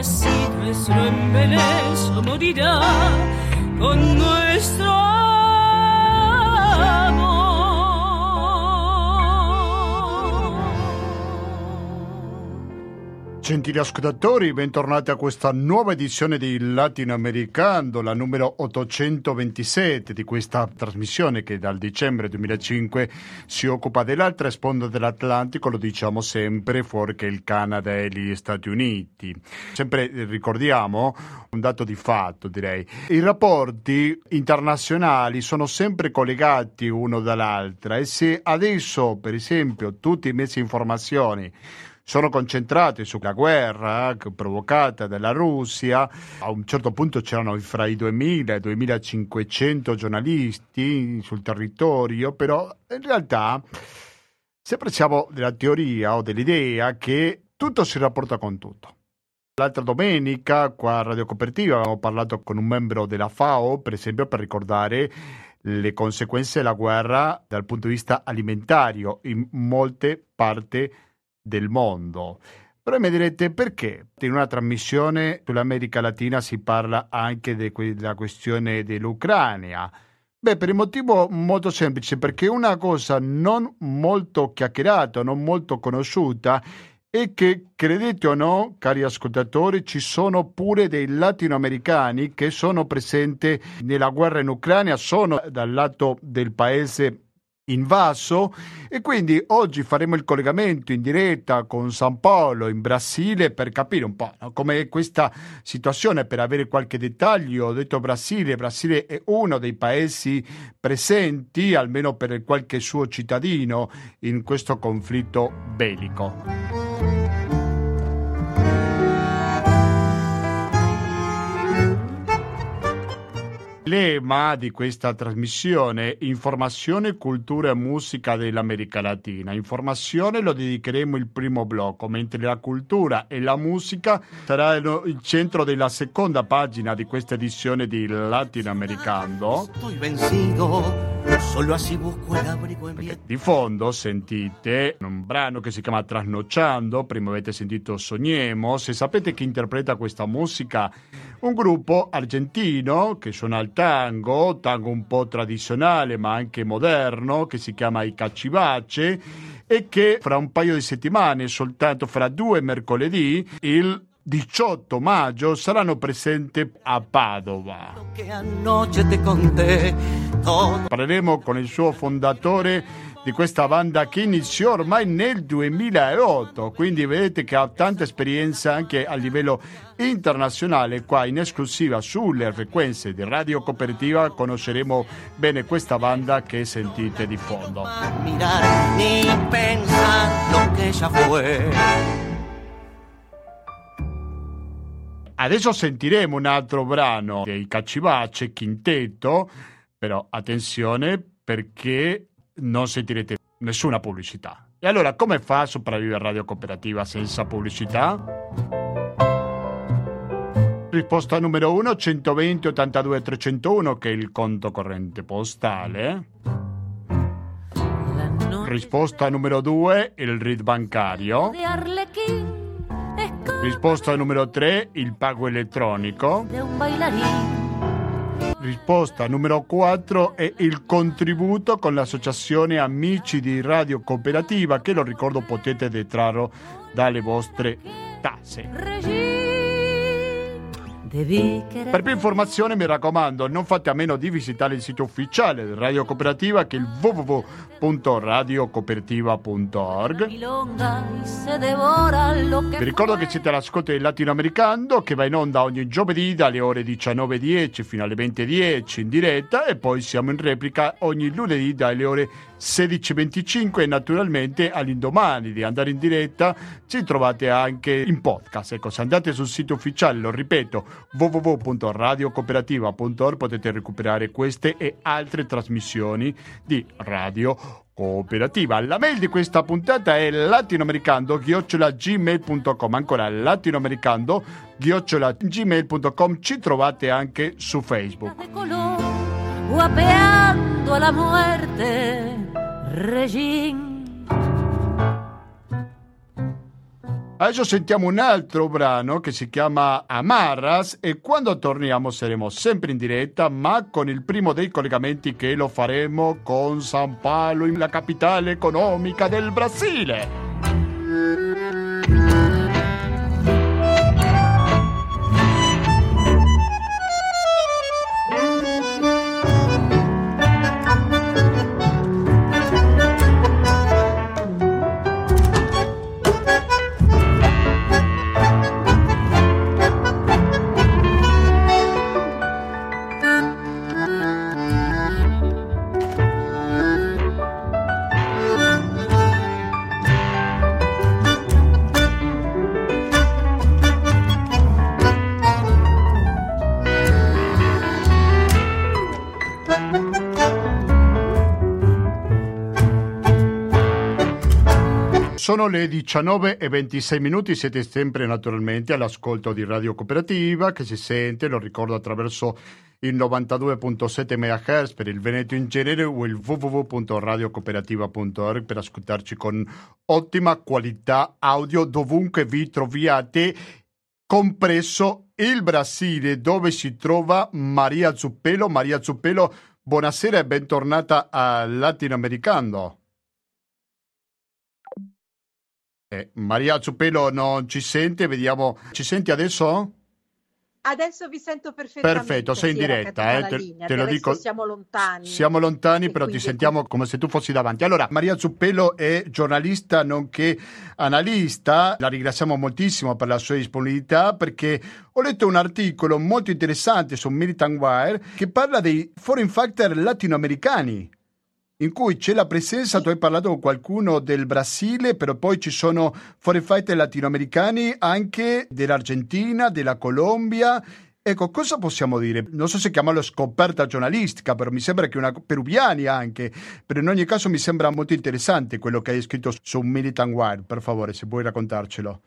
así nuestro embeleso morirá con nuestro Gentili ascoltatori, bentornati a questa nuova edizione di Latinoamericano, la numero 827 di questa trasmissione che dal dicembre 2005 si occupa dell'altra sponda dell'Atlantico, lo diciamo sempre, fuori che il Canada e gli Stati Uniti. Sempre ricordiamo un dato di fatto, direi. I rapporti internazionali sono sempre collegati uno dall'altra e se adesso, per esempio, tutti i mezzi di informazione sono concentrati sulla guerra provocata dalla Russia. A un certo punto c'erano fra i 2000 e i 2500 giornalisti sul territorio, però in realtà sempre siamo della teoria o dell'idea che tutto si rapporta con tutto. L'altra domenica qua a Radio Copertiva abbiamo parlato con un membro della FAO, per esempio, per ricordare le conseguenze della guerra dal punto di vista alimentario in molte parti del mondo. Però mi direte perché in una trasmissione sull'America Latina si parla anche della questione dell'Ucraina? Beh, per il motivo molto semplice, perché una cosa non molto chiacchierata, non molto conosciuta, è che, credete o no, cari ascoltatori, ci sono pure dei latinoamericani che sono presenti nella guerra in Ucraina, sono dal lato del paese invaso e quindi oggi faremo il collegamento in diretta con San Paolo in Brasile per capire un po' no, com'è questa situazione, per avere qualche dettaglio. Ho detto Brasile, Brasile è uno dei paesi presenti, almeno per qualche suo cittadino, in questo conflitto bellico. Lema di questa trasmissione, informazione, cultura e musica dell'America Latina. Informazione lo dedicheremo il primo blocco, mentre la cultura e la musica saranno il centro della seconda pagina di questa edizione di Latinoamericano. Perché di fondo sentite un brano che si chiama Trasnocciando, prima avete sentito Sognemo, se sapete chi interpreta questa musica, un gruppo argentino che suona il tango, tango un po' tradizionale ma anche moderno, che si chiama I Caccivace e che fra un paio di settimane, soltanto fra due mercoledì, il 18 maggio saranno presenti a Padova. Parleremo con il suo fondatore di questa banda che iniziò ormai nel 2008, quindi vedete che ha tanta esperienza anche a livello internazionale. Qua in esclusiva sulle frequenze di Radio Cooperativa conosceremo bene questa banda che sentite di fondo. Adesso sentiremo un altro brano dei Caccivace, Quintetto, però attenzione perché non sentirete nessuna pubblicità. E allora come fa a sopravvivere Radio Cooperativa senza pubblicità? Risposta numero 1 120 82 301 che è il conto corrente postale. Risposta numero 2 il RID bancario. Risposta numero 3 il pago elettronico. Risposta numero 4 è il contributo con l'associazione Amici di Radio Cooperativa che lo ricordo potete detrarre dalle vostre tasse. Per più informazioni mi raccomando non fate a meno di visitare il sito ufficiale di Radio Cooperativa che è il www.radiocooperativa.org Vi ricordo che siete all'ascolto del Latinoamericano che va in onda ogni giovedì dalle ore 19.10 fino alle 20.10 in diretta e poi siamo in replica ogni lunedì dalle ore 16.25 e naturalmente all'indomani di andare in diretta ci trovate anche in podcast. Ecco, se andate sul sito ufficiale, lo ripeto, www.radiocooperativa.org potete recuperare queste e altre trasmissioni di Radio Cooperativa. La mail di questa puntata è latinoamericando-gmail.com ancora latinoamericando-gmail.com ci trovate anche su Facebook. Guapeando la muerte Regín. Adesso sentiamo un altro brano che si chiama Amarras e quando torniamo saremo sempre in diretta ma con il primo dei collegamenti che lo faremo con San Paolo, la capitale economica del Brasile. Sono le 19 e 26 minuti, siete sempre naturalmente all'ascolto di Radio Cooperativa che si sente, lo ricordo attraverso il 92.7 MHz per il Veneto in genere o il www.radiocooperativa.org per ascoltarci con ottima qualità audio dovunque vi troviate, compreso il Brasile dove si trova Maria Zuppello. Maria Zuppello, buonasera e bentornata a Latinoamericano. Eh, Maria Zuppelo non ci sente, vediamo. Ci senti adesso? Adesso vi sento perfettamente. Perfetto, sei in diretta, eh, te, te lo dico. Siamo lontani. Siamo lontani, però ti sentiamo come se tu fossi davanti. Allora, Maria Zuppello è giornalista nonché analista. La ringraziamo moltissimo per la sua disponibilità perché ho letto un articolo molto interessante su Militant Wire che parla dei foreign factor latinoamericani in cui c'è la presenza, tu hai parlato con qualcuno del Brasile, però poi ci sono foreign fighter latinoamericani anche dell'Argentina, della Colombia. Ecco, cosa possiamo dire? Non so se chiamarlo scoperta giornalistica, però mi sembra che una peruviani anche, però in ogni caso mi sembra molto interessante quello che hai scritto su Militant Wild, per favore, se puoi raccontarcelo.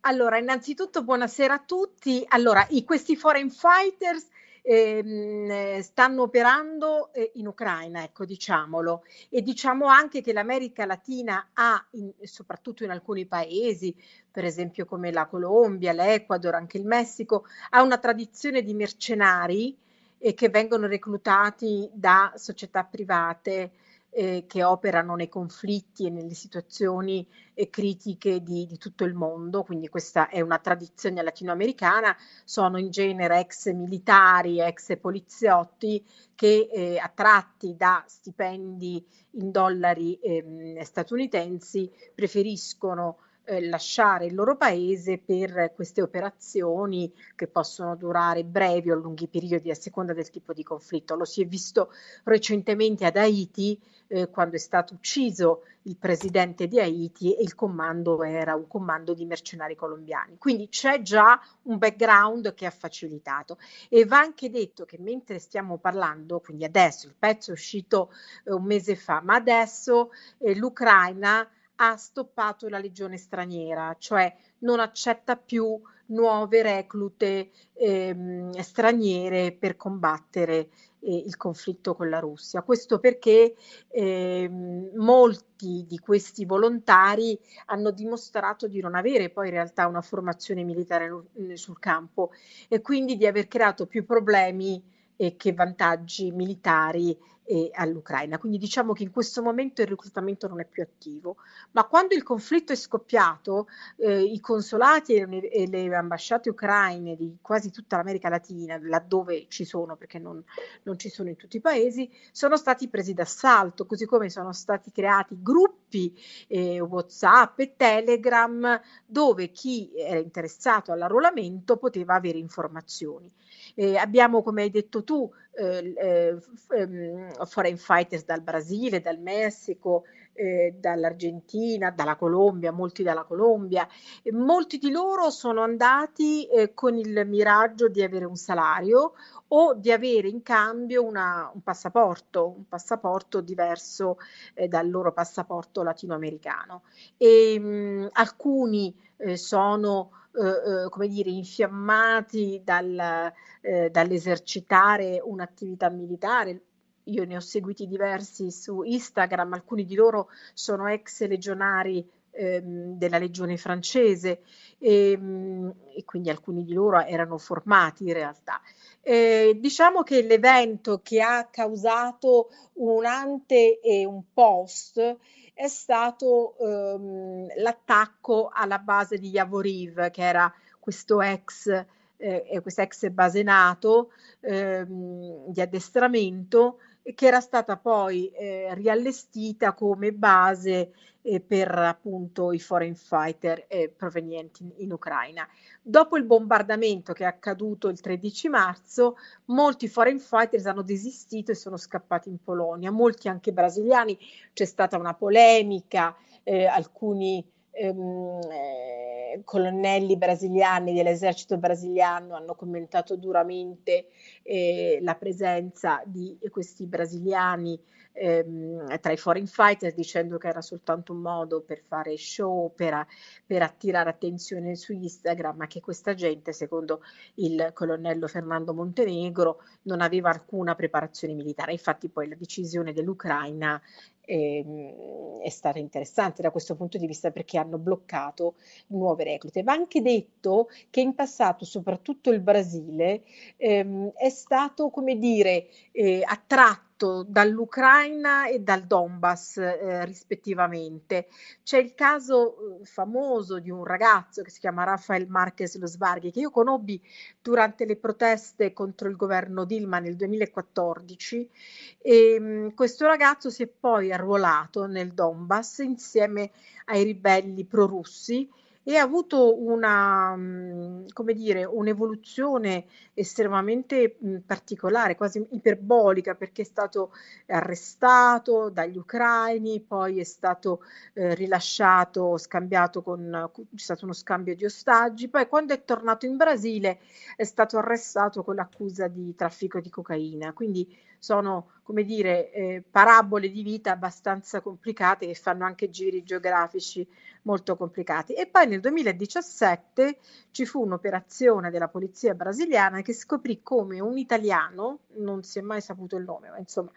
Allora, innanzitutto buonasera a tutti. Allora, i, questi foreign fighters ehm, stanno operando eh, in Ucraina, ecco, diciamolo. E diciamo anche che l'America Latina ha, in, soprattutto in alcuni paesi, per esempio come la Colombia, l'Ecuador, anche il Messico, ha una tradizione di mercenari eh, che vengono reclutati da società private eh, che operano nei conflitti e nelle situazioni eh, critiche di, di, tutto il mondo, quindi questa è una tradizione latinoamericana, sono in genere ex militari, ex poliziotti che eh, attratti da stipendi in dollari ehm, statunitensi preferiscono eh, lasciare il loro paese per queste operazioni che possono durare brevi o lunghi periodi a seconda del tipo di conflitto. Lo si è visto recentemente ad Haiti eh, quando è stato ucciso il presidente di Haiti e il comando era un comando di mercenari colombiani. Quindi c'è già un background che ha facilitato e va anche detto che mentre stiamo parlando, quindi adesso il pezzo è uscito eh, un mese fa, ma adesso eh, l'Ucraina ha stoppato la legione straniera, cioè non accetta più nuove reclute ehm, straniere per combattere eh, il conflitto con la Russia. Questo perché ehm, molti di questi volontari hanno dimostrato di non avere poi in realtà una formazione militare sul campo e quindi di aver creato più problemi eh, che vantaggi militari eh, all'Ucraina. Quindi diciamo che in questo momento il reclutamento non è più attivo, ma quando il conflitto è scoppiato, eh, i consolati e le, e le, ambasciate ucraine di quasi tutta l'America Latina, laddove ci sono, perché non, non ci sono in tutti i paesi, sono stati presi d'assalto, così come sono stati creati gruppi eh, WhatsApp e Telegram dove chi era interessato all'arruolamento poteva avere informazioni. Eh, abbiamo, come hai detto tu, eh, eh, ehm, foreign fighters dal Brasile, dal Messico, eh, dall'Argentina, dalla Colombia, molti dalla Colombia. E molti di loro sono andati eh, con il miraggio di avere un salario o di avere in cambio una, un passaporto, un passaporto diverso eh, dal loro passaporto latinoamericano. E, mh, alcuni eh, sono eh, eh, come dire, infiammati dal, eh, dall'esercitare un'attività militare. Io ne ho seguiti diversi su Instagram, alcuni di loro sono ex legionari ehm, della legione francese e, ehm, e, quindi alcuni di loro erano formati in realtà. Eh, diciamo che l'evento che ha causato un ante e un post è stato ehm, l'attacco alla base di Yavoriv, che era questo ex, eh, questa ex base NATO ehm, di addestramento che era stata poi eh, riallestita come base eh, per appunto i foreign fighter eh, provenienti in, in, Ucraina. Dopo il bombardamento che è accaduto il 13 marzo, molti foreign fighters hanno desistito e sono scappati in Polonia, molti anche brasiliani, c'è stata una polemica, eh, alcuni ehm, eh, colonnelli brasiliani dell'esercito brasiliano hanno commentato duramente eh, la presenza di questi brasiliani ehm, tra i foreign fighters dicendo che era soltanto un modo per fare show, per, per attirare attenzione su Instagram, ma che questa gente, secondo il colonnello Fernando Montenegro, non aveva alcuna preparazione militare. Infatti poi la decisione dell'Ucraina ehm, è stata interessante da questo punto di vista perché hanno bloccato nuove reclute. Va anche detto che in passato, soprattutto il Brasile, ehm, è stato, come dire, eh, attratto dall'Ucraina e dal Donbass eh, rispettivamente. C'è il caso eh, famoso di un ragazzo che si chiama Rafael Marquez Losvarghi che io conobbi durante le proteste contro il governo Dilma nel 2014 e mh, mm, questo ragazzo si è poi arruolato nel Donbass insieme ai ribelli prorussi e ha avuto una, mhmm, come dire, un'evoluzione estremamente mh, mhmm, particolare, quasi iperbolica, perché è stato arrestato dagli ucraini, poi è stato eh, rilasciato, scambiato con, c'è stato uno scambio di ostaggi, poi quando è tornato in Brasile è stato arrestato con l'accusa di traffico di cocaina. Quindi sono come dire eh, parabole di vita abbastanza complicate che fanno anche giri geografici molto complicati. E poi nel 2017 ci fu un'operazione della polizia brasiliana che scoprì come un italiano, non si è mai saputo il nome, ma insomma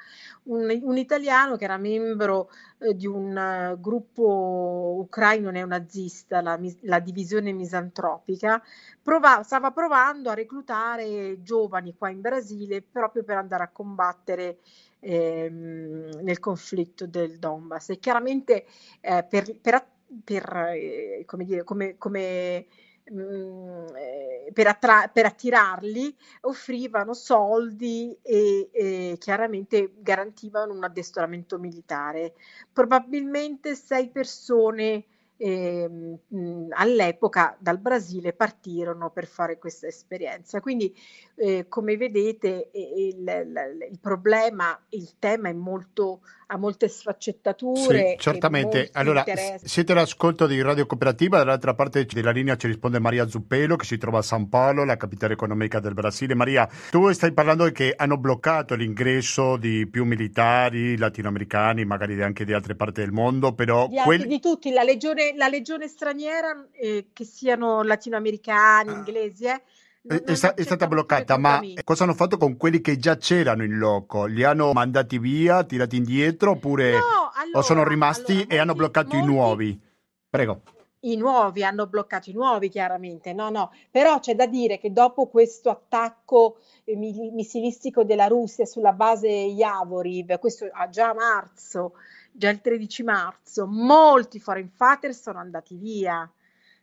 un, un italiano che era membro eh, di un uh, gruppo ucraino neonazista, la, la divisione misantropica, prova, stava provando a reclutare giovani qua in Brasile proprio per andare a combattere ehm, nel conflitto del Donbass e chiaramente eh, per, per, per eh, come dire, come, come mm, eh, per, attra- per, attirarli offrivano soldi e, e, chiaramente garantivano un addestramento militare. Probabilmente sei persone eh, mh, all'epoca dal Brasile partirono per fare questa esperienza. Quindi, eh, come vedete, il, il, problema, il tema è molto, ha molte sfaccettature. Sì, certamente. Allora, interessi. siete all'ascolto di Radio Cooperativa, dall'altra parte della linea ci risponde Maria Zuppelo, che si trova a San Paolo, la capitale economica del Brasile. Maria, tu stai parlando che hanno bloccato l'ingresso di più militari latinoamericani, magari anche di altre parti del mondo, però... Di, quelli... di tutti, la legione la legione straniera, eh, che siano latinoamericani, ah. inglesi, eh, non, è, sta, è, stata bloccata, ma cosa hanno fatto con quelli che già c'erano in loco? Li hanno mandati via, tirati indietro oppure no, allora, o sono rimasti allora, e hanno bloccato molti, i nuovi? Prego. I nuovi hanno bloccato i nuovi, chiaramente, no, no, però c'è da dire che dopo questo attacco eh, missilistico della Russia sulla base Yavoriv, questo a già marzo, già il 13 marzo, molti foreign fighters sono andati via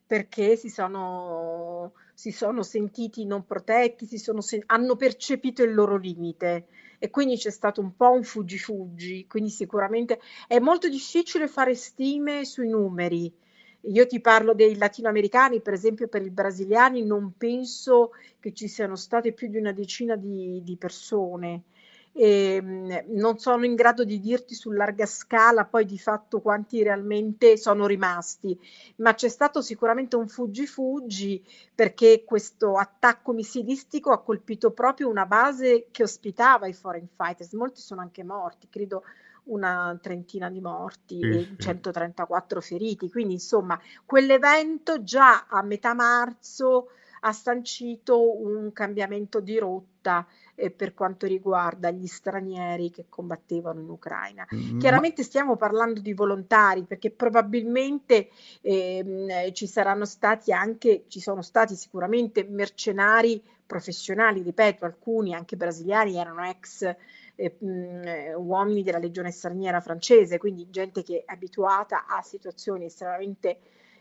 perché si sono, si sono sentiti non protetti, sono, hanno percepito il loro limite. E quindi c'è stato un po' un fuggi-fuggi, quindi sicuramente è molto difficile fare stime sui numeri. Io ti parlo dei latinoamericani, per esempio per i brasiliani non penso che ci siano state più di una decina di, di persone ehm, non sono in grado di dirti su larga scala poi di fatto quanti realmente sono rimasti, ma c'è stato sicuramente un fuggi-fuggi perché questo attacco missilistico ha colpito proprio una base che ospitava i foreign fighters, molti sono anche morti, credo una trentina di morti sì, e 134 feriti, quindi insomma quell'evento già a metà marzo ha sancito un cambiamento di rotta per quanto riguarda gli stranieri che combattevano in Ucraina. Mm, Chiaramente stiamo parlando di volontari perché probabilmente ehm, ci saranno stati anche, ci sono stati sicuramente mercenari professionali, ripeto, alcuni anche brasiliani erano ex eh, mh, uomini della legione straniera francese, quindi gente che è abituata a situazioni estremamente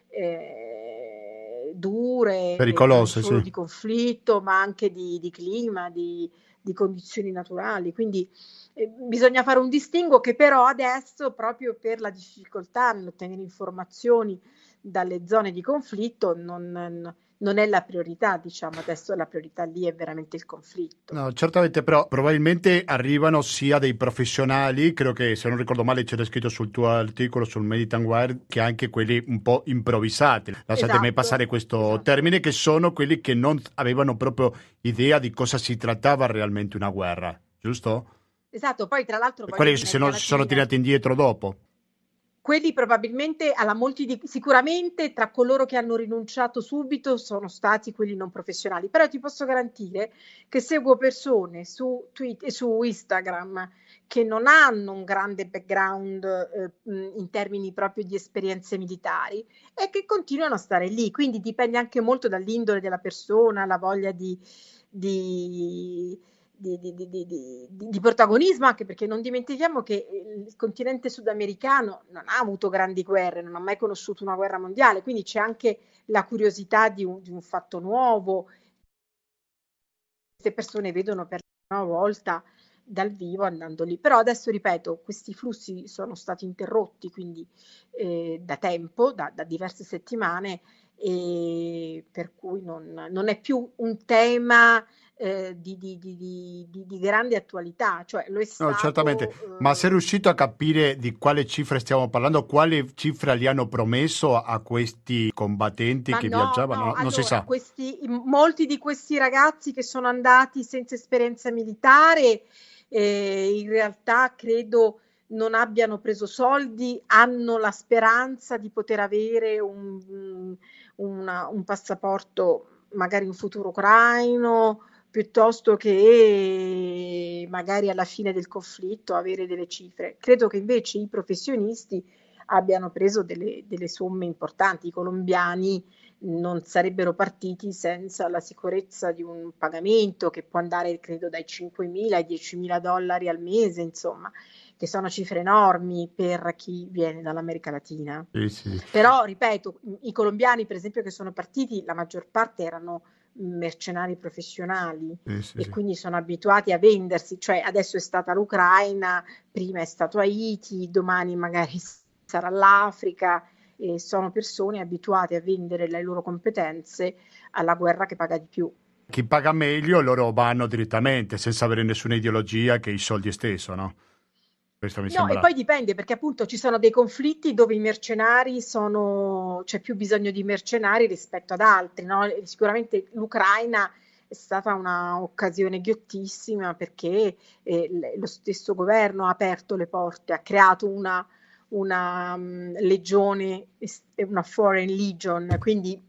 eh, dure, pericolose, sì. di conflitto, ma anche di, di clima, di, di, condizioni naturali. Quindi eh, bisogna fare un distinguo che però adesso, proprio per la difficoltà nell'ottenere informazioni dalle zone di conflitto, non, non è la priorità, diciamo, adesso la priorità lì è veramente il conflitto. No, certamente, però probabilmente arrivano sia dei professionali, credo che se non ricordo male c'era scritto sul tuo articolo sul Meditan Wire, che anche quelli un po' improvvisati. Lasciatemi esatto, passare questo esatto. termine, che sono quelli che non avevano proprio idea di cosa si trattava realmente una guerra, giusto? Esatto, poi tra l'altro... Quelli se non si sono tirati indietro dopo quelli probabilmente alla molti di, sicuramente tra coloro che hanno rinunciato subito sono stati quelli non professionali, però ti posso garantire che seguo persone su Twitter su Instagram che non hanno un grande background eh, in termini proprio di esperienze militari e che continuano a stare lì, quindi dipende anche molto dall'indole della persona, la voglia di di, di, di, di, protagonismo, anche perché non dimentichiamo che il continente sudamericano non ha avuto grandi guerre, non ha mai conosciuto una guerra mondiale, quindi c'è anche la curiosità di un, un fatto nuovo. Queste persone vedono per la prima volta dal vivo andando lì. Però adesso ripeto, questi flussi sono stati interrotti quindi eh, da tempo, da, da, diverse settimane, e per cui non, non è più un tema eh, di, di, di, di, grande attualità. Cioè, lo è stato, no, certamente, eh... ma sei riuscito a capire di quale cifre stiamo parlando? Quale cifra gli hanno promesso a questi combattenti ma che no, viaggiavano? No, non allora, si sa. Questi, molti di questi ragazzi che sono andati senza esperienza militare, eh, in realtà credo non abbiano preso soldi, hanno la speranza di poter avere un, una, un passaporto magari in futuro ucraino piuttosto che magari alla fine del conflitto avere delle cifre. Credo che invece i professionisti abbiano preso delle, delle somme importanti. I colombiani non sarebbero partiti senza la sicurezza di un pagamento che può andare, credo, dai 5.000 ai 10.000 dollari al mese, insomma, che sono cifre enormi per chi viene dall'America Latina. Sì, sì. Però, ripeto, i colombiani, per esempio, che sono partiti, la maggior parte erano mercenari professionali eh, sì, e sì. quindi sono abituati a vendersi, cioè adesso è stata l'Ucraina, prima è stato Haiti, domani magari sarà l'Africa e sono persone abituate a vendere le loro competenze alla guerra che paga di più. Chi paga meglio loro vanno direttamente senza avere nessuna ideologia che i soldi stesso, no? Questo mi no, sembra... e poi dipende perché appunto ci sono dei conflitti dove i mercenari sono, c'è più bisogno di mercenari rispetto ad altri, no? Sicuramente l'Ucraina è stata un'occasione ghiottissima perché eh, lo stesso governo ha aperto le porte, ha creato una, una um, legione, una foreign legion, quindi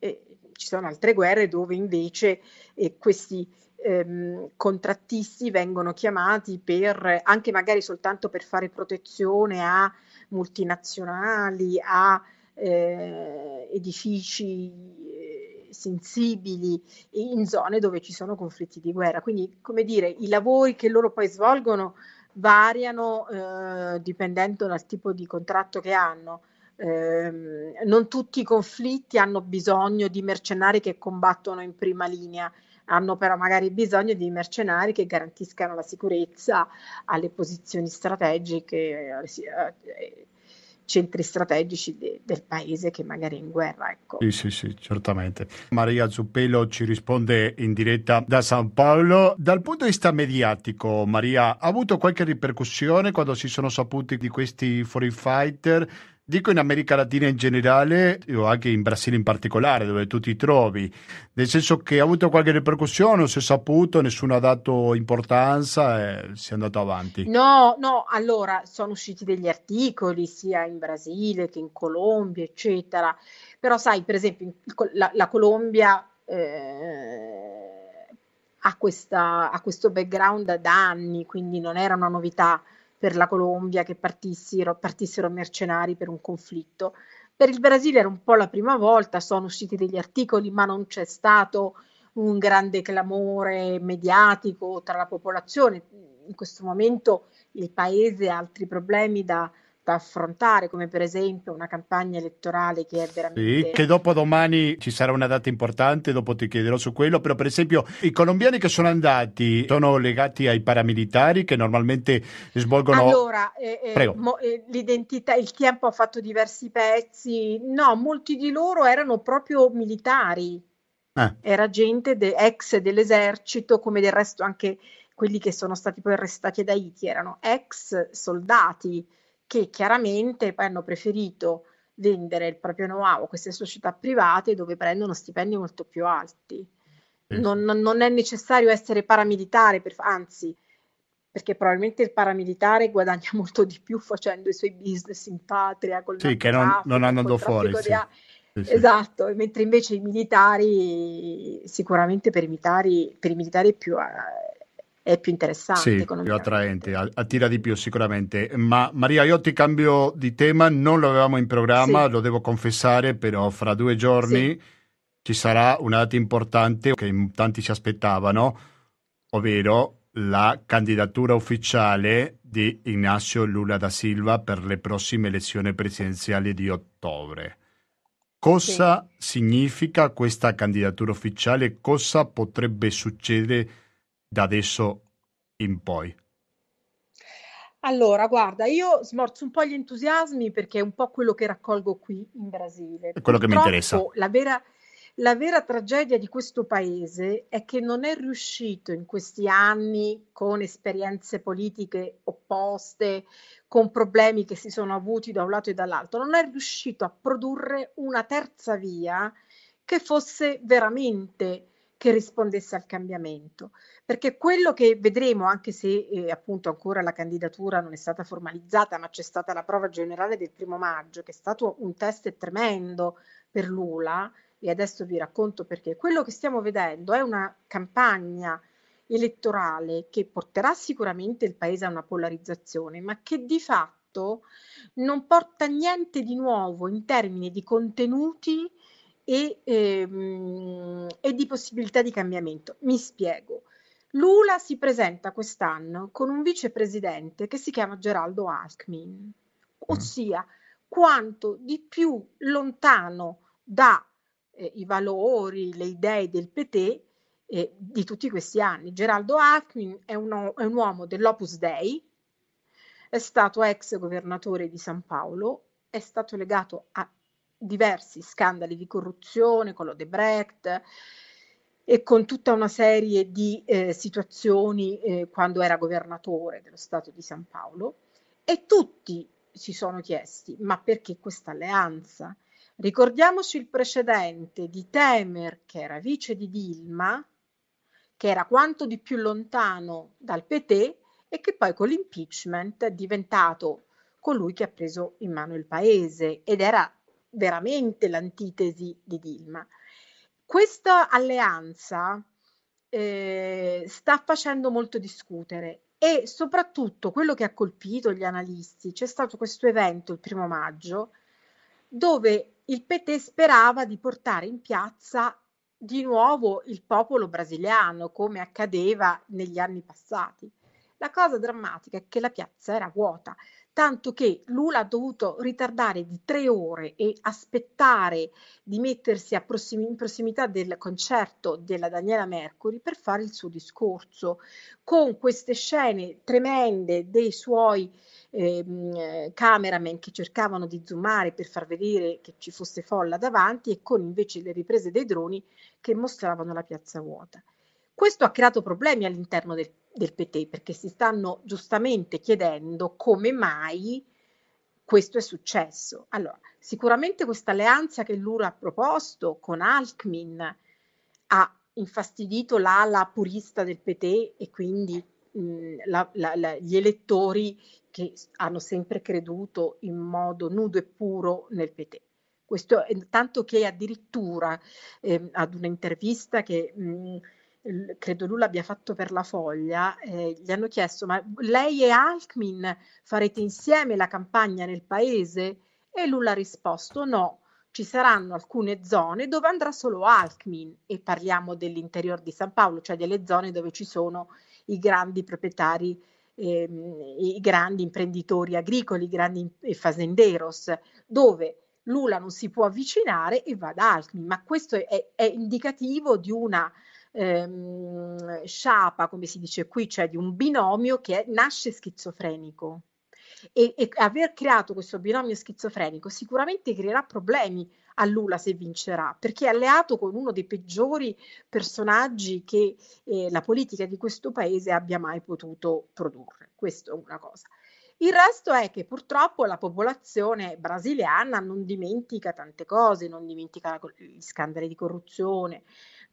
eh, ci sono altre guerre dove invece eh, questi ehm, contrattisti vengono chiamati per anche magari soltanto per fare protezione a multinazionali, a eh, edifici eh, sensibili in zone dove ci sono conflitti di guerra. Quindi, come dire, i lavori che loro poi svolgono variano eh, dipendendo dal tipo di contratto che hanno. Eh, non tutti i conflitti hanno bisogno di mercenari che combattono in prima linea hanno però magari bisogno di mercenari che garantiscano la sicurezza alle posizioni strategiche, eh, eh, centri strategici de, del paese che magari è in guerra. Ecco. Sì, sì, sì, certamente. Maria Zuppello ci risponde in diretta da San Paolo. Dal punto di vista mediatico, Maria, ha avuto qualche ripercussione quando si sono saputi di questi foreign fighter? Dico in America Latina in generale o anche in Brasile in particolare, dove tu ti trovi, nel senso che ha avuto qualche ripercussione, non si è saputo, nessuno ha dato importanza e si è andato avanti. No, no, allora sono usciti degli articoli sia in Brasile che in Colombia, eccetera. Però sai, per esempio, la, la Colombia eh, ha, questa, ha questo background da anni, quindi non era una novità per la Colombia che partissero, partissero mercenari per un conflitto. Per il Brasile era un po' la prima volta, sono usciti degli articoli, ma non c'è stato un grande clamore mediatico tra la popolazione. In questo momento il paese ha altri problemi da, da affrontare, come per esempio una campagna elettorale che è veramente... Sì, che dopo domani ci sarà una data importante, dopo ti chiederò su quello, però per esempio i colombiani che sono andati sono legati ai paramilitari che normalmente svolgono... Allora, eh, eh, mo, eh, l'identità, il tempo ha fatto diversi pezzi, no, molti di loro erano proprio militari, ah. era gente de, ex dell'esercito, come del resto anche quelli che sono stati poi arrestati ad Haiti, erano ex soldati che chiaramente poi hanno preferito vendere il proprio know-how a queste società private dove prendono stipendi molto più alti. Non, non, è necessario essere paramilitare, per, anzi, perché probabilmente il paramilitare guadagna molto di più facendo i suoi business in patria. Col sì, che non, non andando fuori. Sì. Sì, sì. Esatto, mentre invece i militari, sicuramente per i militari, per i militari è più, eh, è più interessante. Sì, più attraente, attira di più sicuramente. Ma Maria, io ti cambio di tema, non lo avevamo in programma, sì. lo devo confessare, però fra due giorni sì. ci sarà una data importante che in tanti si aspettavano, ovvero la candidatura ufficiale di Ignacio Lula da Silva per le prossime elezioni presidenziali di ottobre. Cosa sì. significa questa candidatura ufficiale? Cosa potrebbe succedere da adesso in poi? Allora, guarda, io smorzo un po' gli entusiasmi perché è un po' quello che raccolgo qui in Brasile. È quello Purtroppo, che mi interessa. La vera, la vera tragedia di questo paese è che non è riuscito in questi anni, con esperienze politiche opposte, con problemi che si sono avuti da un lato e dall'altro, non è riuscito a produrre una terza via che fosse veramente che rispondesse al cambiamento. Perché quello che vedremo, anche se eh, appunto ancora la candidatura non è stata formalizzata, ma c'è stata la prova generale del primo maggio, che è stato un test tremendo per Lula, e adesso vi racconto perché, quello che stiamo vedendo è una campagna elettorale che porterà sicuramente il paese a una polarizzazione, ma che di fatto non porta niente di nuovo in termini di contenuti e, ehm, e di possibilità di cambiamento. Mi spiego. Lula si presenta quest'anno con un vicepresidente che si chiama Geraldo Alckmin, mm. ossia quanto di più lontano dai eh, valori, le idee del PT eh, di tutti questi anni. Geraldo Alckmin è, uno, è un uomo dell'Opus Dei, è stato ex governatore di San Paolo, è stato legato a diversi scandali di corruzione con l'Odebrecht e con tutta una serie di eh, situazioni eh, quando era governatore dello Stato di San Paolo e tutti si sono chiesti ma perché questa alleanza? Ricordiamoci il precedente di Temer che era vice di Dilma, che era quanto di più lontano dal PT e che poi con l'impeachment è diventato colui che ha preso in mano il paese ed era veramente l'antitesi di Dilma. Questa alleanza eh, sta facendo molto discutere e soprattutto quello che ha colpito gli analisti, c'è stato questo evento il primo maggio dove il PT sperava di portare in piazza di nuovo il popolo brasiliano come accadeva negli anni passati. La cosa drammatica è che la piazza era vuota, tanto che Lula ha dovuto ritardare di tre ore e aspettare di mettersi prossim- in prossimità del concerto della Daniela Mercury per fare il suo discorso, con queste scene tremende dei suoi eh, cameraman che cercavano di zoomare per far vedere che ci fosse folla davanti e con invece le riprese dei droni che mostravano la piazza vuota. Questo ha creato problemi all'interno del del PT, perché si stanno giustamente chiedendo come mai questo è successo. Allora, sicuramente questa alleanza che Lula ha proposto con Alckmin ha infastidito l'ala purista del PT e quindi mh, la, la, la, gli elettori che hanno sempre creduto in modo nudo e puro nel PT. Questo tanto che addirittura eh, ad un'intervista che mh, credo lui l'abbia fatto per la foglia, eh, gli hanno chiesto ma lei e Alckmin farete insieme la campagna nel paese? E lui ha risposto no, ci saranno alcune zone dove andrà solo Alckmin e parliamo dell'interior di San Paolo, cioè delle zone dove ci sono i grandi proprietari, ehm, i grandi imprenditori agricoli, i grandi fazenderos, dove Lula non si può avvicinare e va da Alckmin, ma questo è, è indicativo di una ehm, sciapa, come si dice qui, cioè di un binomio che è, nasce schizofrenico. E, e, aver creato questo binomio schizofrenico sicuramente creerà problemi a Lula se vincerà, perché è alleato con uno dei peggiori personaggi che eh, la politica di questo paese abbia mai potuto produrre. Questo è una cosa. Il resto è che purtroppo la popolazione brasiliana non dimentica tante cose, non dimentica gli scandali di corruzione,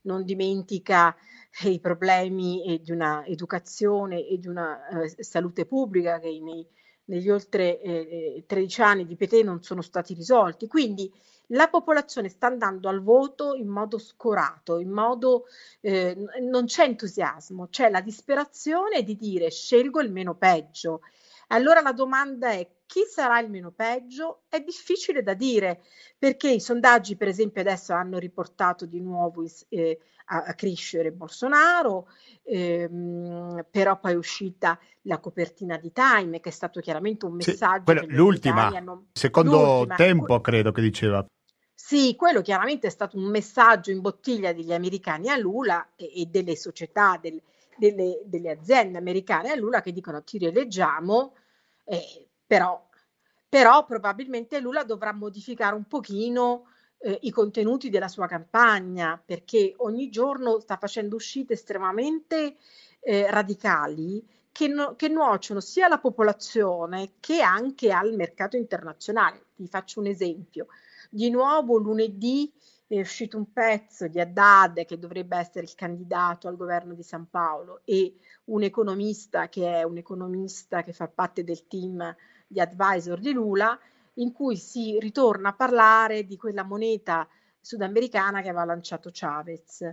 non dimentica eh, i problemi eh, di una educazione e di una eh, salute pubblica che nei, negli oltre eh, 13 eh, anni di PT non sono stati risolti. Quindi la popolazione sta andando al voto in modo scorato, in modo eh, non c'è entusiasmo, c'è la disperazione di dire scelgo il meno peggio. Allora la domanda è chi sarà il meno peggio? È difficile da dire perché i sondaggi, per esempio, adesso hanno riportato di nuovo eh, a, a, crescere Bolsonaro, ehm, però poi è uscita la copertina di Time, che è stato chiaramente un messaggio. Sì, l'ultima, non... secondo l'ultima, tempo, credo che diceva. Sì, quello chiaramente è stato un messaggio in bottiglia degli americani a Lula e, e delle società, del, delle, delle, aziende americane a Lula che dicono ti rileggiamo, eh, però, però probabilmente Lula dovrà modificare un pochino eh, i contenuti della sua campagna perché ogni giorno sta facendo uscite estremamente eh, radicali che, no, che nuociono sia alla popolazione che anche al mercato internazionale. Ti faccio un esempio. Di nuovo lunedì è uscito un pezzo di Haddad che dovrebbe essere il candidato al governo di San Paolo e un economista che è un economista che fa parte del team di advisor di Lula in cui si ritorna a parlare di quella moneta sudamericana che aveva lanciato Chavez.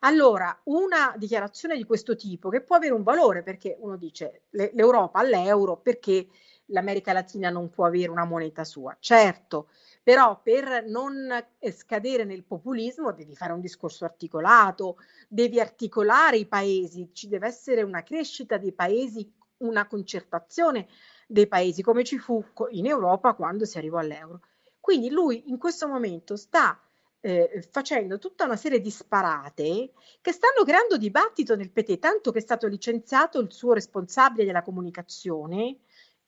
Allora, una dichiarazione di questo tipo che può avere un valore perché uno dice l'Europa all'euro perché l'America Latina non può avere una moneta sua. Certo, però per non scadere nel populismo devi fare un discorso articolato, devi articolare i paesi, ci deve essere una crescita dei paesi, una concertazione dei paesi come ci fu in Europa quando si arrivò all'euro. Quindi lui in questo momento sta eh, facendo tutta una serie di sparate che stanno creando dibattito nel PT, tanto che è stato licenziato il suo responsabile della comunicazione,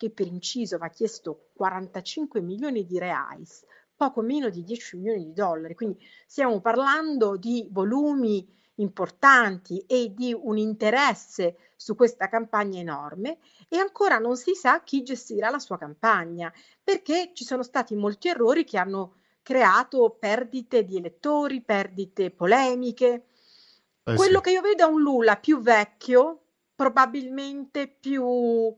che per inciso va chiesto 45 milioni di reais, poco meno di 10 milioni di dollari. Quindi stiamo parlando di volumi importanti e di un interesse su questa campagna enorme e ancora non si sa chi gestirà la sua campagna perché ci sono stati molti errori che hanno creato perdite di elettori, perdite polemiche. Eh Quello sì. che io vedo è un Lula più vecchio, probabilmente più,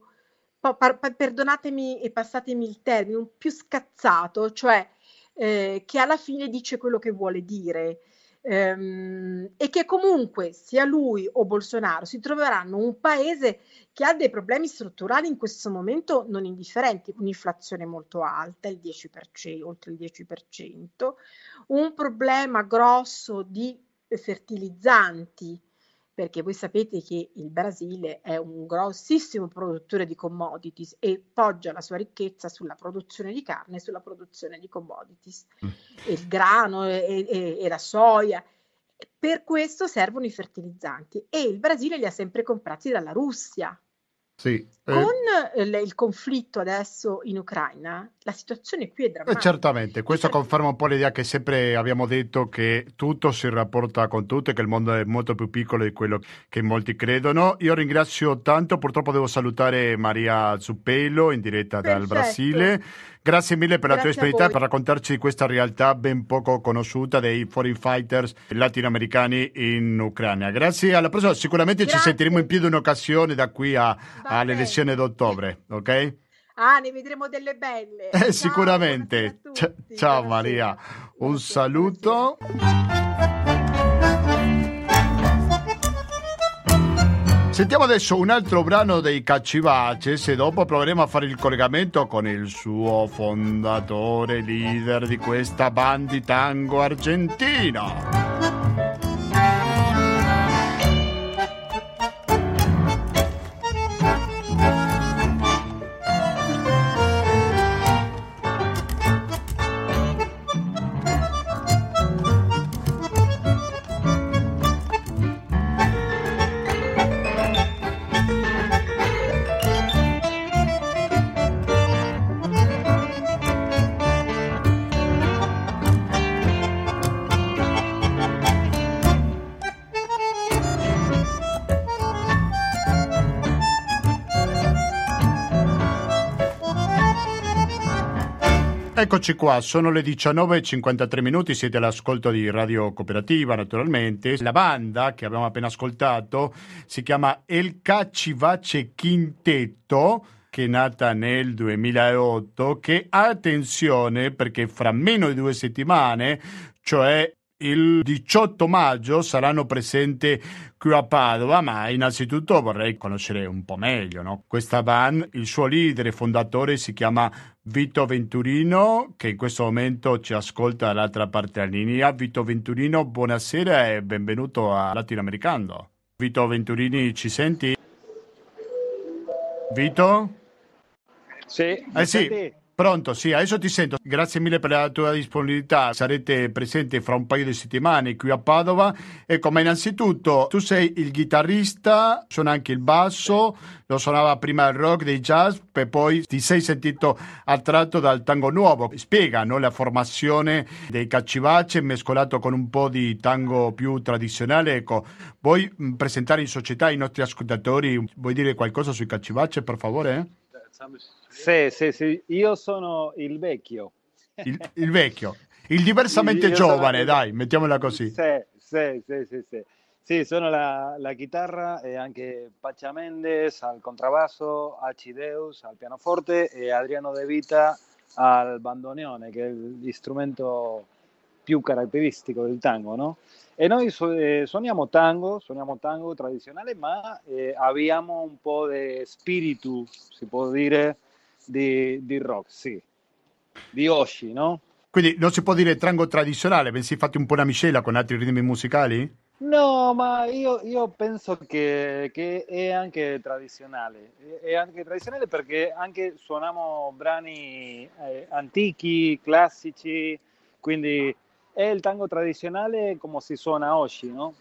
perdonatemi e passatemi il termine, un più scazzato, cioè eh, che alla fine dice quello che vuole dire ehm, e che comunque sia lui o Bolsonaro si troveranno un paese che ha dei problemi strutturali in questo momento non indifferenti, un'inflazione molto alta, il 10%, oltre il 10%, un problema grosso di fertilizzanti perché voi sapete che il Brasile è un grossissimo produttore di commodities e poggia la sua ricchezza sulla produzione di carne e sulla produzione di commodities, mm. il grano e, e, e la soia. Per questo servono i fertilizzanti e il Brasile li ha sempre comprati dalla Russia. Sì, eh. Con eh, il conflitto adesso in Ucraina, la situazione qui è drammatica. Eh, certamente, questo cioè... conferma un po' l'idea che sempre abbiamo detto che tutto si rapporta con tutto e che il mondo è molto più piccolo di quello che molti credono. Io ringrazio tanto, purtroppo devo salutare Maria Zuppello in diretta Perfetto. dal Brasile. Grazie mille per Grazie la tua disponibilità per raccontarci questa realtà ben poco conosciuta dei foreign fighters latinoamericani in Ucraina. Grazie, alla prossima. Sicuramente Grazie. ci sentiremo in più di un'occasione da qui a, alle elezioni d'ottobre, ok? Ah, ne vedremo delle belle. Eh, ciao, sicuramente. Ciao Maria, un saluto. Sentiamo adesso un altro brano dei Caccivaces e dopo proveremo a fare il collegamento con il suo fondatore, leader di questa band di tango argentina. Eccoci qua, sono le 19.53 minuti, siete all'ascolto di Radio Cooperativa naturalmente. La banda che abbiamo appena ascoltato si chiama El Caccivace Quintetto che è nata nel 2008, che attenzione perché fra meno di due settimane, cioè il 18 maggio saranno presenti qui a Padova, ma innanzitutto vorrei conoscere un po' meglio no? questa band. Il suo leader e fondatore si chiama Vito Venturino, che in questo momento ci ascolta dall'altra parte della linea. Vito Venturino, buonasera e benvenuto a Latinoamericano. Vito Venturini, ci senti? Vito? Sì, eh sì. Senti? Pronto, sì, adesso ti sento. Grazie mille per la tua disponibilità. Sarete presenti fra un paio di settimane qui a Padova. Ecco, ma innanzitutto tu sei il chitarrista, suona anche il basso, lo suonava prima il rock dei jazz, e poi ti sei sentito attratto dal tango nuovo. Spiega no, la formazione dei caccivace mescolato con un po' di tango più tradizionale. Ecco, vuoi mm, presentare in società i nostri ascoltatori? Vuoi dire qualcosa sui caccivace, per favore? Sì, sì, sì, io sono il vecchio. Il, il vecchio, il diversamente io giovane, sono... dai, mettiamola così. Sì, sì, sì, sì. sì. Sì, sono la, la, chitarra e anche Pacha Mendes al contrabbasso, Acideus al pianoforte e Adriano De Vita al bandoneone, che è l'istrumento più caratteristico del tango, no? E noi eh, suoniamo tango, suoniamo tango tradizionale, ma eh, abbiamo un po' di spirito, si può dire, di, di rock, sì, di Oshi, no? Quindi non si può dire tango tradizionale, bensì fate un po' una miscela con altri ritmi musicali? No, ma io, io penso che, che, è anche tradizionale, è anche tradizionale perché anche suoniamo brani eh, antichi, classici, quindi è il tango tradizionale come si suona oggi, no?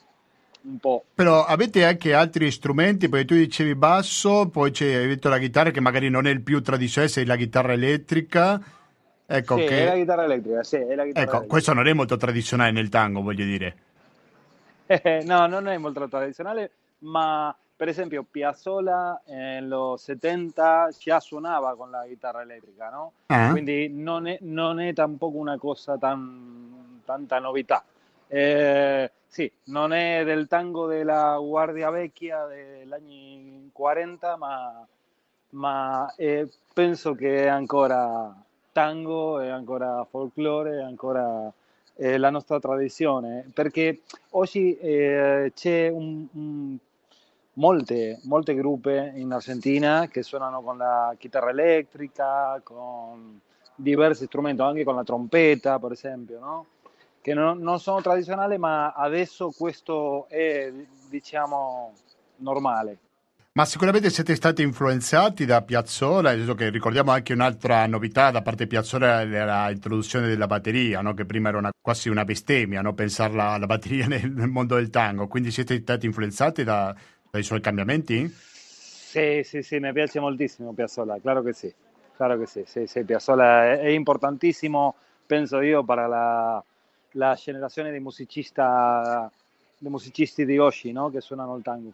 un po'. Però avete anche altri strumenti, perché tu dicevi basso, poi c'è detto la chitarra che magari non è il più tradizionale, sei la chitarra elettrica. Ecco sì, che... è la chitarra elettrica, sì, è la chitarra Ecco, elettrica. questo non è molto tradizionale nel tango, voglio dire. no, non è molto tradizionale, ma per esempio Piazzolla negli 70 già suonava con la chitarra elettrica, no? Ah. Quindi non è, non è tampoco una cosa tan, tanta novità. Eh, sì, non è del tango della Guardia Vecchia degli anni 40, ma, ma eh, penso che è ancora tango, è ancora folklore, è ancora eh, la nostra tradizione, perché oggi eh, c'è un, un, molte, molte gruppe in Argentina che suonano con la chitarra elettrica, con diversi strumenti, anche con la trompetta, per esempio, no? Che non, non sono tradizionali, ma adesso questo è, diciamo, normale. Ma sicuramente siete stati influenzati da Piazzola, ricordiamo anche un'altra novità da parte di Piazzola era l'introduzione della batteria, no? che prima era una, quasi una bestemmia no? pensarla alla batteria nel, nel, mondo del tango, quindi siete stati influenzati da, dai suoi cambiamenti? Sì, sì, sì, mi piace moltissimo Piazzola, claro che sì, claro che sì, sì, sì Piazzola è, è importantissimo, penso io, per la la generazione dei, musicisti di Oshi no? che suonano il tango.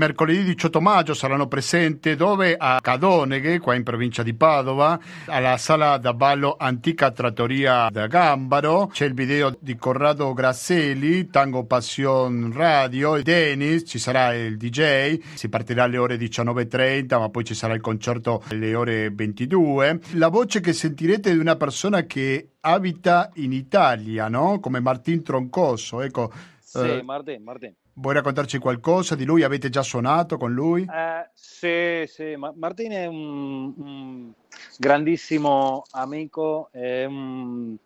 Mercoledì 18 maggio saranno presenti dove? A Cadoneghe, qua in provincia di Padova, alla sala da ballo Antica Trattoria da Gambaro. C'è il video di Corrado Grasselli, Tango Passion Radio, Denis, ci sarà il DJ, si partirà alle ore 19.30, ma poi ci sarà il concerto alle ore 22. La voce che sentirete di una persona che abita in Italia, no? Come Martin Troncoso, ecco. Sì, eh, Martin, Martin Vuoi raccontarci qualcosa di lui? Avete già suonato con lui? Eh, sì, sì, Ma- Martin è un, un, grandissimo amico, è un,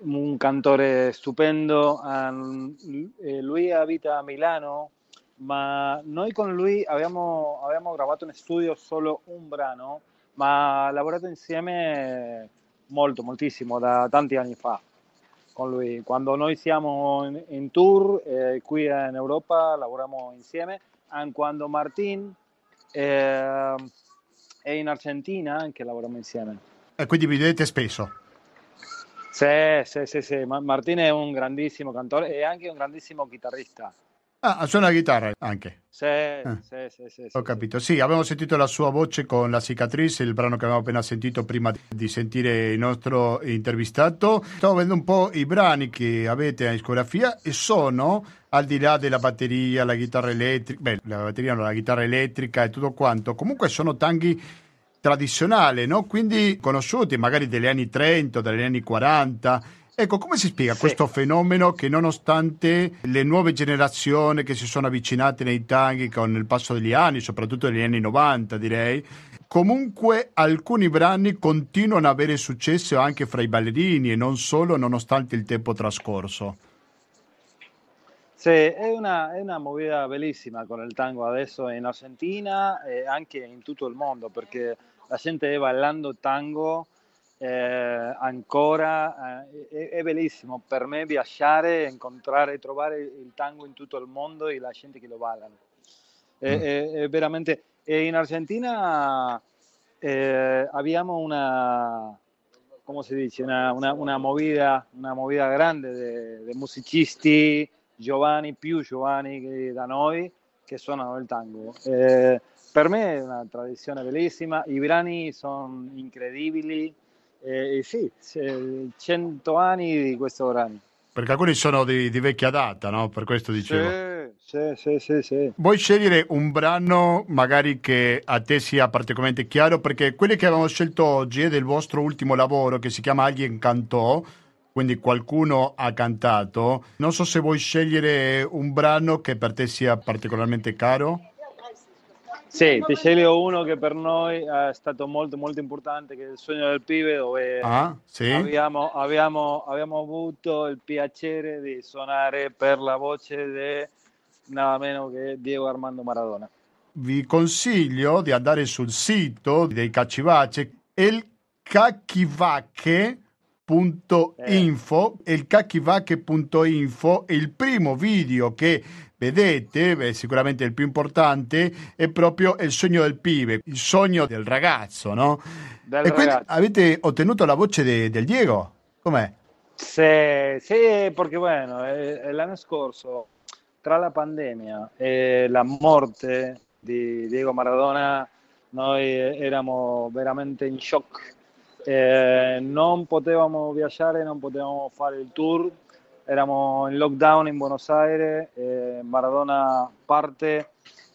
un cantore stupendo. Um, lui abita a Milano, ma noi con lui abbiamo, abbiamo gravato in studio solo un brano, ma lavorato insieme molto, moltissimo, da tanti anni fa con lui. Quando noi siamo in, in tour eh, qui in Europa lavoriamo insieme, anche quando Martin eh, è in Argentina anche lavoriamo insieme. E quindi vi vedete spesso? Sì, sì, sì, sì. Martin è un grandissimo cantore e anche un grandissimo chitarrista. Ah, suona la chitarra anche. Sì, ah. sì, sì, sì, Ho capito. Sì, abbiamo sentito la sua voce con La cicatrice, il brano che abbiamo appena sentito prima di sentire il nostro intervistato. Stavo vedendo un po' i brani che avete in discografia e sono al di là della batteria, la chitarra elettrica, beh, la batteria no, la chitarra elettrica e tutto quanto, comunque sono tanghi tradizionali, no? Quindi conosciuti magari degli anni 30, degli anni 40 Ecco, come si spiega sì. questo fenomeno che nonostante le nuove generazioni che si sono avvicinate nei tanghi con il passo degli anni, soprattutto negli anni 90 direi, comunque alcuni brani continuano ad avere successo anche fra i ballerini e non solo nonostante il tempo trascorso? Sì, è una, è una movida bellissima con il tango adesso in Argentina e anche in tutto il mondo perché la gente è ballando tango eh, ancora eh, è, è, bellissimo per me viaggiare, incontrare, trovare il tango in tutto il mondo e la gente che lo balla. È, mm. è, è veramente... E in Argentina eh, abbiamo una, come si dice, una, una, una, movida, una movida grande di musicisti giovani, più giovani da noi, che suonano il tango. Eh, per me è una tradizione bellissima, i brani sono incredibili, eh, sì, cento anni di questo brano. Perché alcuni sono di, di vecchia data, no? Per questo dicevo. Sì, sì, sì, sì, Vuoi scegliere un brano magari che a te sia particolarmente chiaro? Perché quelli che abbiamo scelto oggi è del vostro ultimo lavoro che si chiama Alien Cantò, quindi qualcuno ha cantato. Non so se vuoi scegliere un brano che per te sia particolarmente caro. Sì, ti sceglio uno che per noi è stato molto molto importante, che è il sogno del pibe, dove ah, sì. abbiamo, abbiamo, abbiamo, avuto il piacere di suonare per la voce di nada meno che Diego Armando Maradona. Vi consiglio di andare sul sito dei Caccivace, il cacchivache.info, eh. il cacchivache.info è il primo video che vedete, beh, sicuramente il più importante, è proprio il sogno del pibe, il sogno del ragazzo, no? Del e quindi avete ottenuto la voce de, del Diego? Com'è? Sì, sì, perché bueno, eh, l'anno scorso, tra la pandemia e la morte di Diego Maradona, noi eravamo veramente in shock. Eh, non potevamo viaggiare, non potevamo fare il tour eravamo in lockdown in Buenos Aires, eh, Maradona parte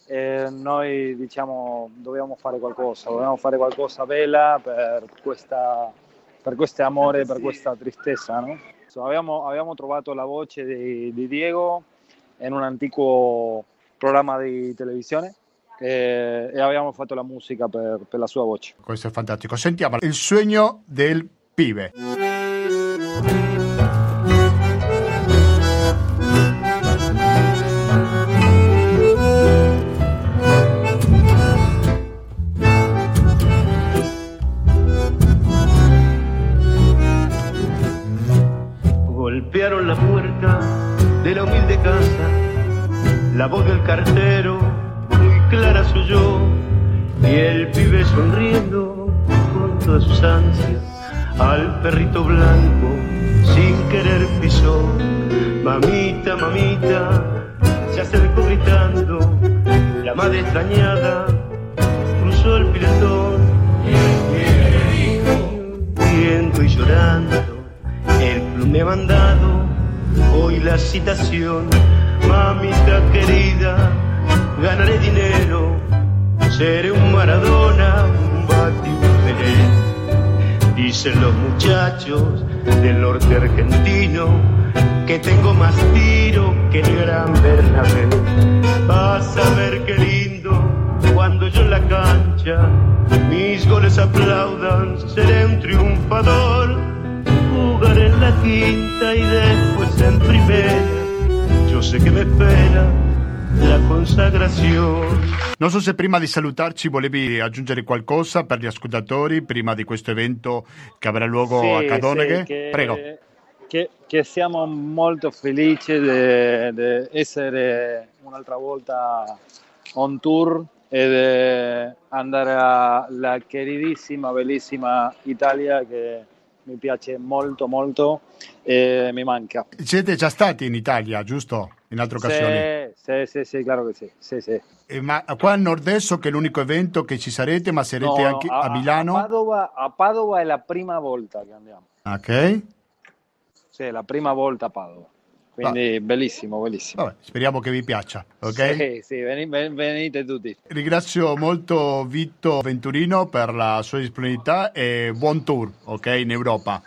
e noi diciamo dobbiamo fare qualcosa, dobbiamo fare qualcosa bella per, questa, per questo amore, per questa tristezza. No? So, abbiamo, abbiamo, trovato la voce di, di, Diego in un antico programma di televisione e, e abbiamo fatto la musica per, per la sua voce. Questo è fantastico. Sentiamo il sogno del pibe. La voz del cartero muy clara soy yo, y el pibe sonriendo con todas sus ansias al perrito blanco sin querer pisó. Mamita, mamita, se acercó gritando, la madre extrañada cruzó el piletón. Viendo y llorando, el plume ha mandado hoy la citación, mamita querida, ganaré dinero, seré un Maradona, un Bati, un Pelé. Dicen los muchachos del norte argentino que tengo más tiro que el gran Bernabé. Vas a ver qué lindo cuando yo en la cancha mis goles aplaudan, seré un triunfador. Jugaré en la quinta y después en primera. Yo sé que me espera la consacrazione. Non so se prima di salutarci volevi aggiungere qualcosa per gli ascoltatori prima di questo evento che avrà luogo sì, a Cadoneghe. Sì, che, Prego. Che, che, siamo molto felici di essere un'altra volta on tour e di andare alla queridissima, bellissima Italia che mi piace molto molto e mi manca. Siete già stati in Italia, giusto? In altre occasioni? Sì, sì, sì, claro che sì. sì, sì. Eh, ma qua al nord-est che è l'unico evento che ci sarete, ma sarete no, anche a, a, Milano? A Padova, a Padova è la prima volta che andiamo. Ok. Sì, la prima volta a Padova. Quindi bellissimo, bellissimo. Vabbè, speriamo che vi piaccia, ok? Sì, sì, venite, venite tutti. Ringrazio molto Vitto Venturino per la sua disponibilità e buon tour, ok, in Europa.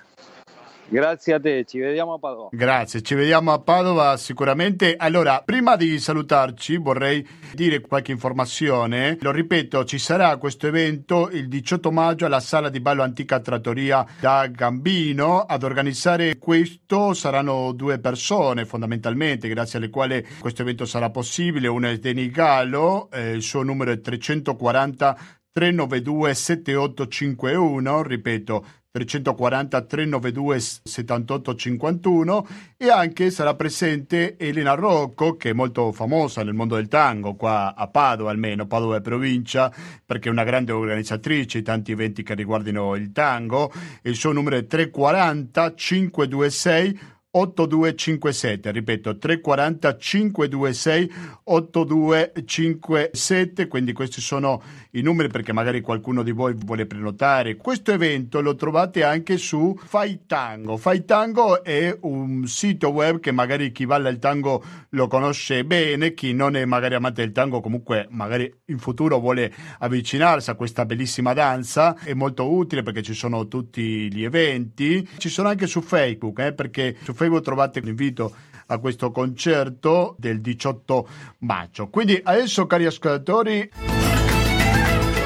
Grazie a te, ci vediamo a Padova. Grazie, ci vediamo a Padova sicuramente. Allora, prima di salutarci vorrei dire qualche informazione. Lo ripeto, ci sarà questo evento il 18 maggio alla sala di ballo Antica Trattoria da Gambino. Ad organizzare questo saranno due persone fondamentalmente, grazie alle quali questo evento sarà possibile. Una è Deni Gallo, eh, il suo numero è 340 392 7851, ripeto 340 392 78 51 e anche sarà presente Elena Rocco che è molto famosa nel mondo del tango qua a Padova almeno, Padova è provincia perché è una grande organizzatrice di tanti eventi che riguardino il tango. Il suo numero è 340 526 8257, ripeto 340 526 8257, quindi questi sono i numeri perché magari qualcuno di voi vuole prenotare. Questo evento lo trovate anche su Fai Tango. Fai Tango è un sito web che magari chi balla il tango lo conosce bene, chi non è magari amante del tango comunque magari in futuro vuole avvicinarsi a questa bellissima danza, è molto utile perché ci sono tutti gli eventi, ci sono anche su Facebook, eh, perché su Facebook Facebook trovate l'invito a questo concerto del 18 maggio. Quindi adesso cari ascoltatori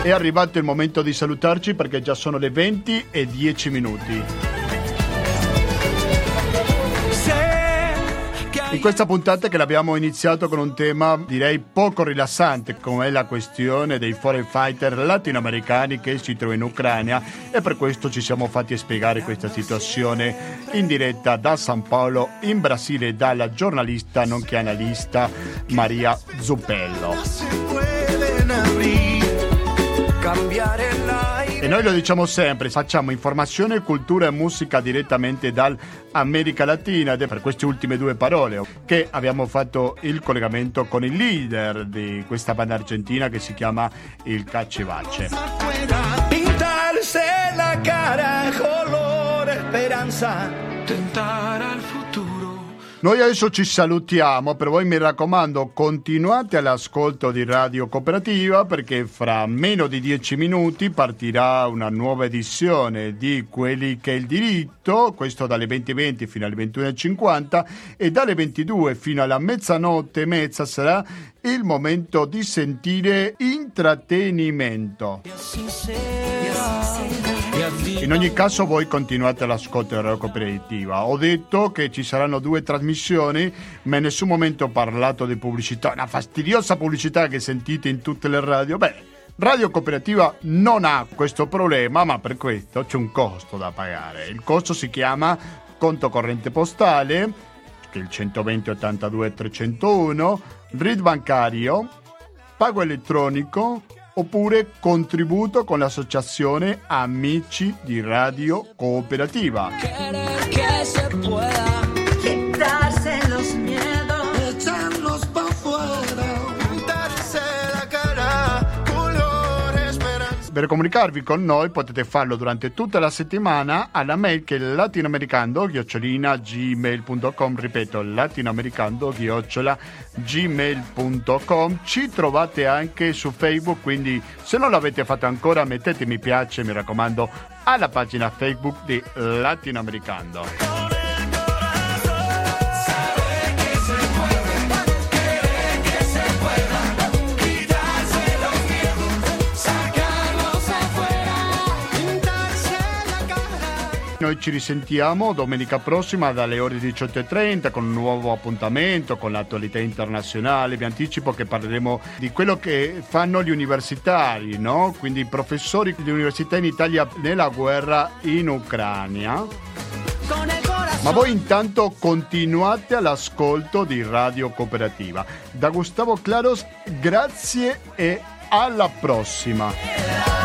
è arrivato il momento di salutarci perché già sono le 20 e 10 minuti. In questa puntata che l'abbiamo iniziato con un tema direi poco rilassante come è la questione dei foreign fighter latinoamericani che si trovano in Ucraina e per questo ci siamo fatti spiegare questa situazione in diretta da San Paolo in Brasile dalla giornalista nonché analista Maria Zuppello. Cambiare la e noi lo diciamo sempre, facciamo informazione, cultura e musica direttamente dall'America Latina ed è per queste ultime due parole che abbiamo fatto il collegamento con il leader di questa banda argentina che si chiama il Caccivace. Pintarse la cara color esperanza, tentare al noi adesso ci salutiamo, per voi mi raccomando continuate all'ascolto di Radio Cooperativa perché fra meno di dieci minuti partirà una nuova edizione di Quelli che è il diritto, questo dalle 20.20 fino alle 21.50 e dalle 22 fino alla mezzanotte e mezza sarà il momento di sentire intrattenimento. In ogni caso voi continuate l'ascolto della radio cooperativa. Ho detto che ci saranno due trasmissioni, ma in nessun momento ho parlato di pubblicità, una fastidiosa pubblicità che sentite in tutte le radio. Beh, Radio Cooperativa non ha questo problema, ma per questo c'è un costo da pagare. Il costo si chiama conto corrente postale, che è il 120 82 301, RID bancario, pago elettronico oppure contributo con l'associazione Amici di Radio Cooperativa. Per comunicarvi con noi potete farlo durante tutta la settimana alla mail che è latinoamericando-gmail.com ripeto latinoamericando-gmail.com ci trovate anche su Facebook quindi se non l'avete fatto ancora mettete mi piace mi raccomando alla pagina Facebook di Latinoamericando. Noi ci risentiamo domenica prossima dalle ore 18.30 con un nuovo appuntamento con l'attualità internazionale. Vi anticipo che parleremo di quello che fanno gli universitari, no? quindi i professori di università in Italia nella guerra in Ucraina. Ma voi intanto continuate all'ascolto di Radio Cooperativa. Da Gustavo Claros, grazie e alla prossima.